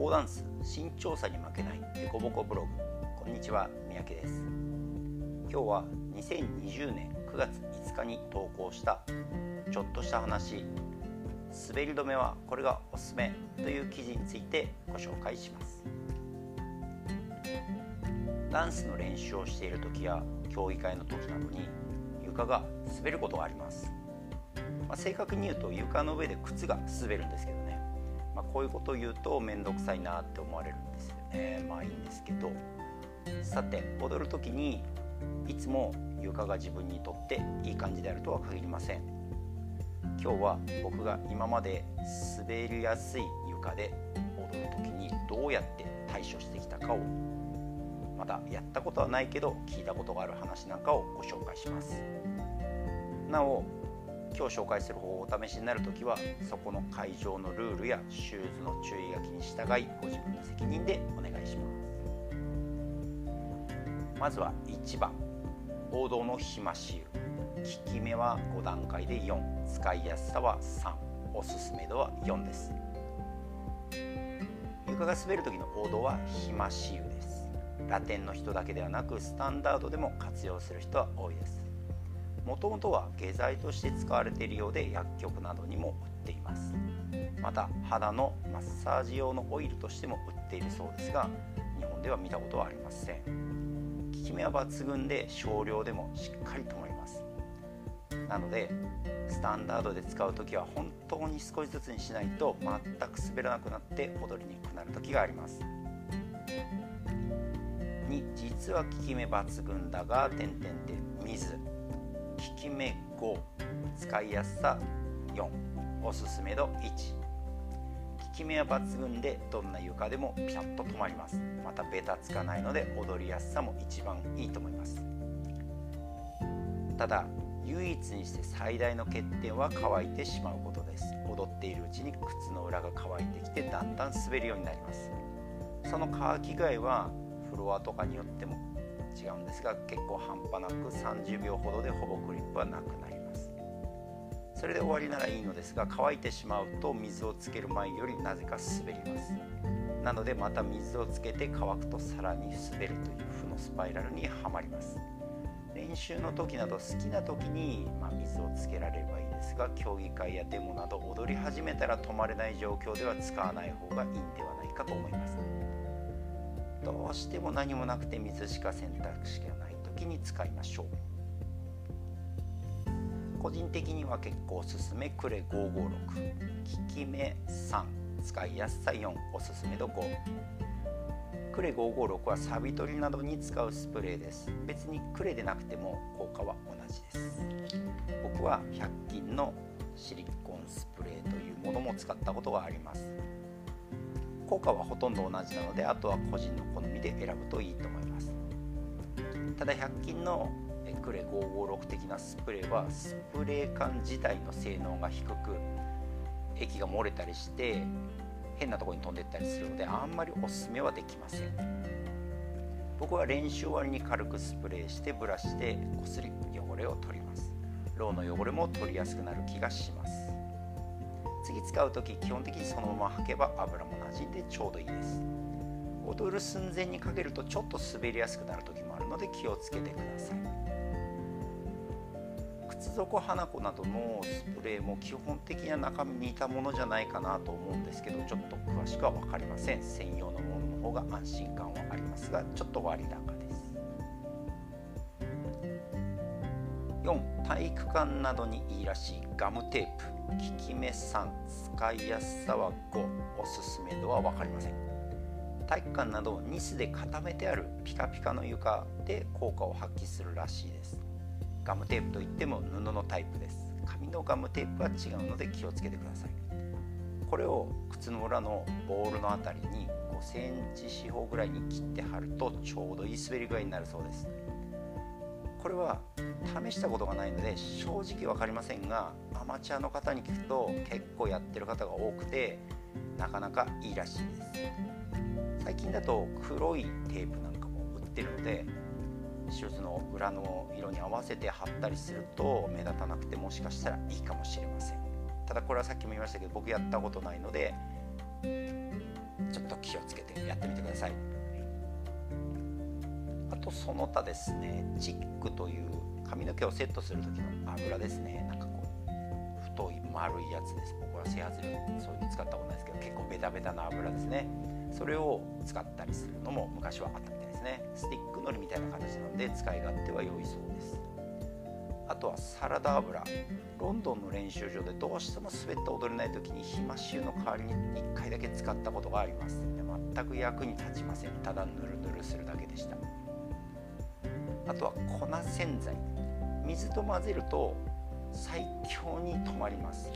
高ダンス身長差に負けないデコボコブログ。こんにちは三宅です。今日は2020年9月5日に投稿した。ちょっとした話滑り止めはこれがおすすめという記事についてご紹介します。ダンスの練習をしている時や競技会の時などに床が滑ることがあります、まあ、正確に言うと床の上で靴が滑るんですけど、まあ、こういうことを言うと面倒くさいなって思われるんですよね。まあいいんですけど。さて踊る時にいつも床が自分にとっていい感じであるとは限りません。今日は僕が今まで滑りやすい床で踊る時にどうやって対処してきたかをまだやったことはないけど聞いたことがある話なんかをご紹介します。なお今日紹介する方法をお試しになるときはそこの会場のルールやシューズの注意書きに従いご自分の責任でお願いします。まずは1番。王道のひまし湯効き目は5段階で4使いやすさは3おすすめ度は4です。床が滑る時の王道はひまし湯です。ラテンの人だけではなくスタンダードでも活用する人は多いです。もともとは下剤として使われているようで薬局などにも売っています。また肌のマッサージ用のオイルとしても売っているそうですが日本では見たことはありません。効き目は抜群で少量でもしっかり止まります。なのでスタンダードで使う時は本当に少しずつにしないと全く滑らなくなって踊りにくくなる時があります。2実は効き目抜群だが点々点水。効き目5使いやすさ4おすすめ度1効き目は抜群でどんな床でもピタッと止まります。またベタつかないので踊りやすさも一番いいと思います。ただ唯一にして最大の欠点は乾いてしまうことです。踊っているうちに靴の裏が乾いてきてだんだん滑るようになります。その乾き具合はフロアとかによっても違うんですが結構半端なく30秒ほどでほぼクリップはなくなります。それで終わりならいいのですが乾いてしまうと水をつける前よりなぜか滑ります。なのでまた水をつけて乾くとさらに滑るという負のスパイラルにはまります。練習の時など好きな時に、まあ、水をつけられればいいですが競技会やデモなど踊り始めたら止まれない状況では使わない方がいいんではないかと思います。どうしても何もなくて水しか選択肢がない時に使いましょう。個人的には結構おすすめクレ556効き目3使いやすさ4おすすめ度5クレ556はサビ取りなどに使うスプレーです。別にクレでなくても効果は同じです。僕は100均のシリコンスプレーというものも使ったことがあります。効果はほとんど同じなのであとは個人の好みで選ぶといいと思います。ただ100均のクレ556的なスプレーはスプレー缶自体の性能が低く液が漏れたりして変なところに飛んでったりするのであんまりおすすめはできません。僕は練習終わりに軽くスプレーしてブラシでこすり汚れを取ります。ローの汚れも取りやすくなる気がします。次使う時基本的にそのまま履けば油も馴染んでちょうどいいです。踊る寸前にかけるとちょっと滑りやすくなる時もあるので気をつけてください。靴底花子などのスプレーも基本的な中身に似たものじゃないかなと思うんですけどちょっと詳しくは分かりません。専用のものの方が安心感はありますがちょっと割高。体育館などにいいらしいガムテープ効き目3使いやすさは5おすすめ度は分かりません。体育館などニスで固めてあるピカピカの床で効果を発揮するらしいです。ガムテープといっても布のタイプです。紙のガムテープは違うので気をつけてください。これを靴の裏のボールの辺りに5センチ四方ぐらいに切って貼るとちょうどいい滑り具合になるそうです。これは試したことがないので正直分かりませんがアマチュアの方に聞くと結構やってる方が多くてなかなかいいらしいです。最近だと黒いテープなんかも売ってるのでシューズの裏の色に合わせて貼ったりすると目立たなくてもしかしたらいいかもしれません。ただこれはさっきも言いましたけど僕やったことないのでちょっと気をつけてやってみてください。とその他ですねチックという髪の毛をセットする時の油ですね。なんかこう太い丸いやつです。僕は整髪料そういうの使ったことないですけど結構ベタベタな油ですね。それを使ったりするのも昔はあったみたいですね。スティックのりみたいな形なので使い勝手は良いそうです。あとはサラダ油。ロンドンの練習場でどうしても滑って踊れない時にひまし油の代わりに1回だけ使ったことがあります。全く役に立ちません。ただぬるぬるするだけでした。あとは粉洗剤。水と混ぜると最強に止まります。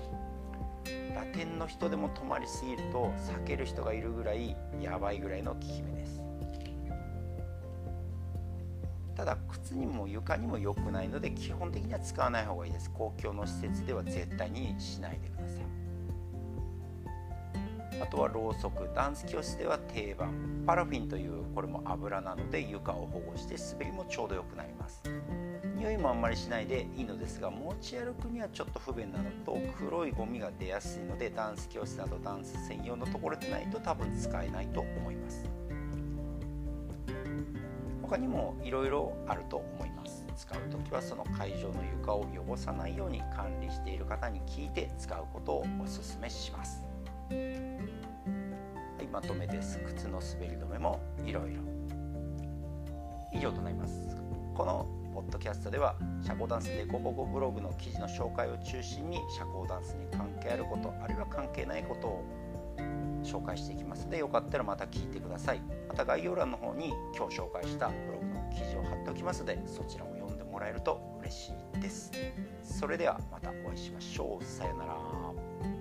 ラテンの人でも止まりすぎると避ける人がいるぐらいやばいぐらいの効き目です。ただ靴にも床にも良くないので基本的には使わない方がいいです。公共の施設では絶対にしないでください。とはろうそくダンス教室では定番パラフィンというこれも油なので床を保護して滑りもちょうど良くなります。匂いもあんまりしないでいいのですが持ち歩くにはちょっと不便なのと黒いゴミが出やすいのでダンス教室などダンス専用のところでないと多分使えないと思います。他にもいろいろあると思います。使う時はその会場の床を汚さないように管理している方に聞いて使うことをお勧めします。はい、まとめです。靴の滑り止めもいろいろ以上となります。このポッドキャストでは社交ダンスでゴゴゴブログの記事の紹介を中心に社交ダンスに関係あることあるいは関係ないことを紹介していきますのでよかったらまた聞いてください。また概要欄の方に今日紹介したブログの記事を貼っておきますのでそちらも読んでもらえると嬉しいです。それではまたお会いしましょう。さようなら。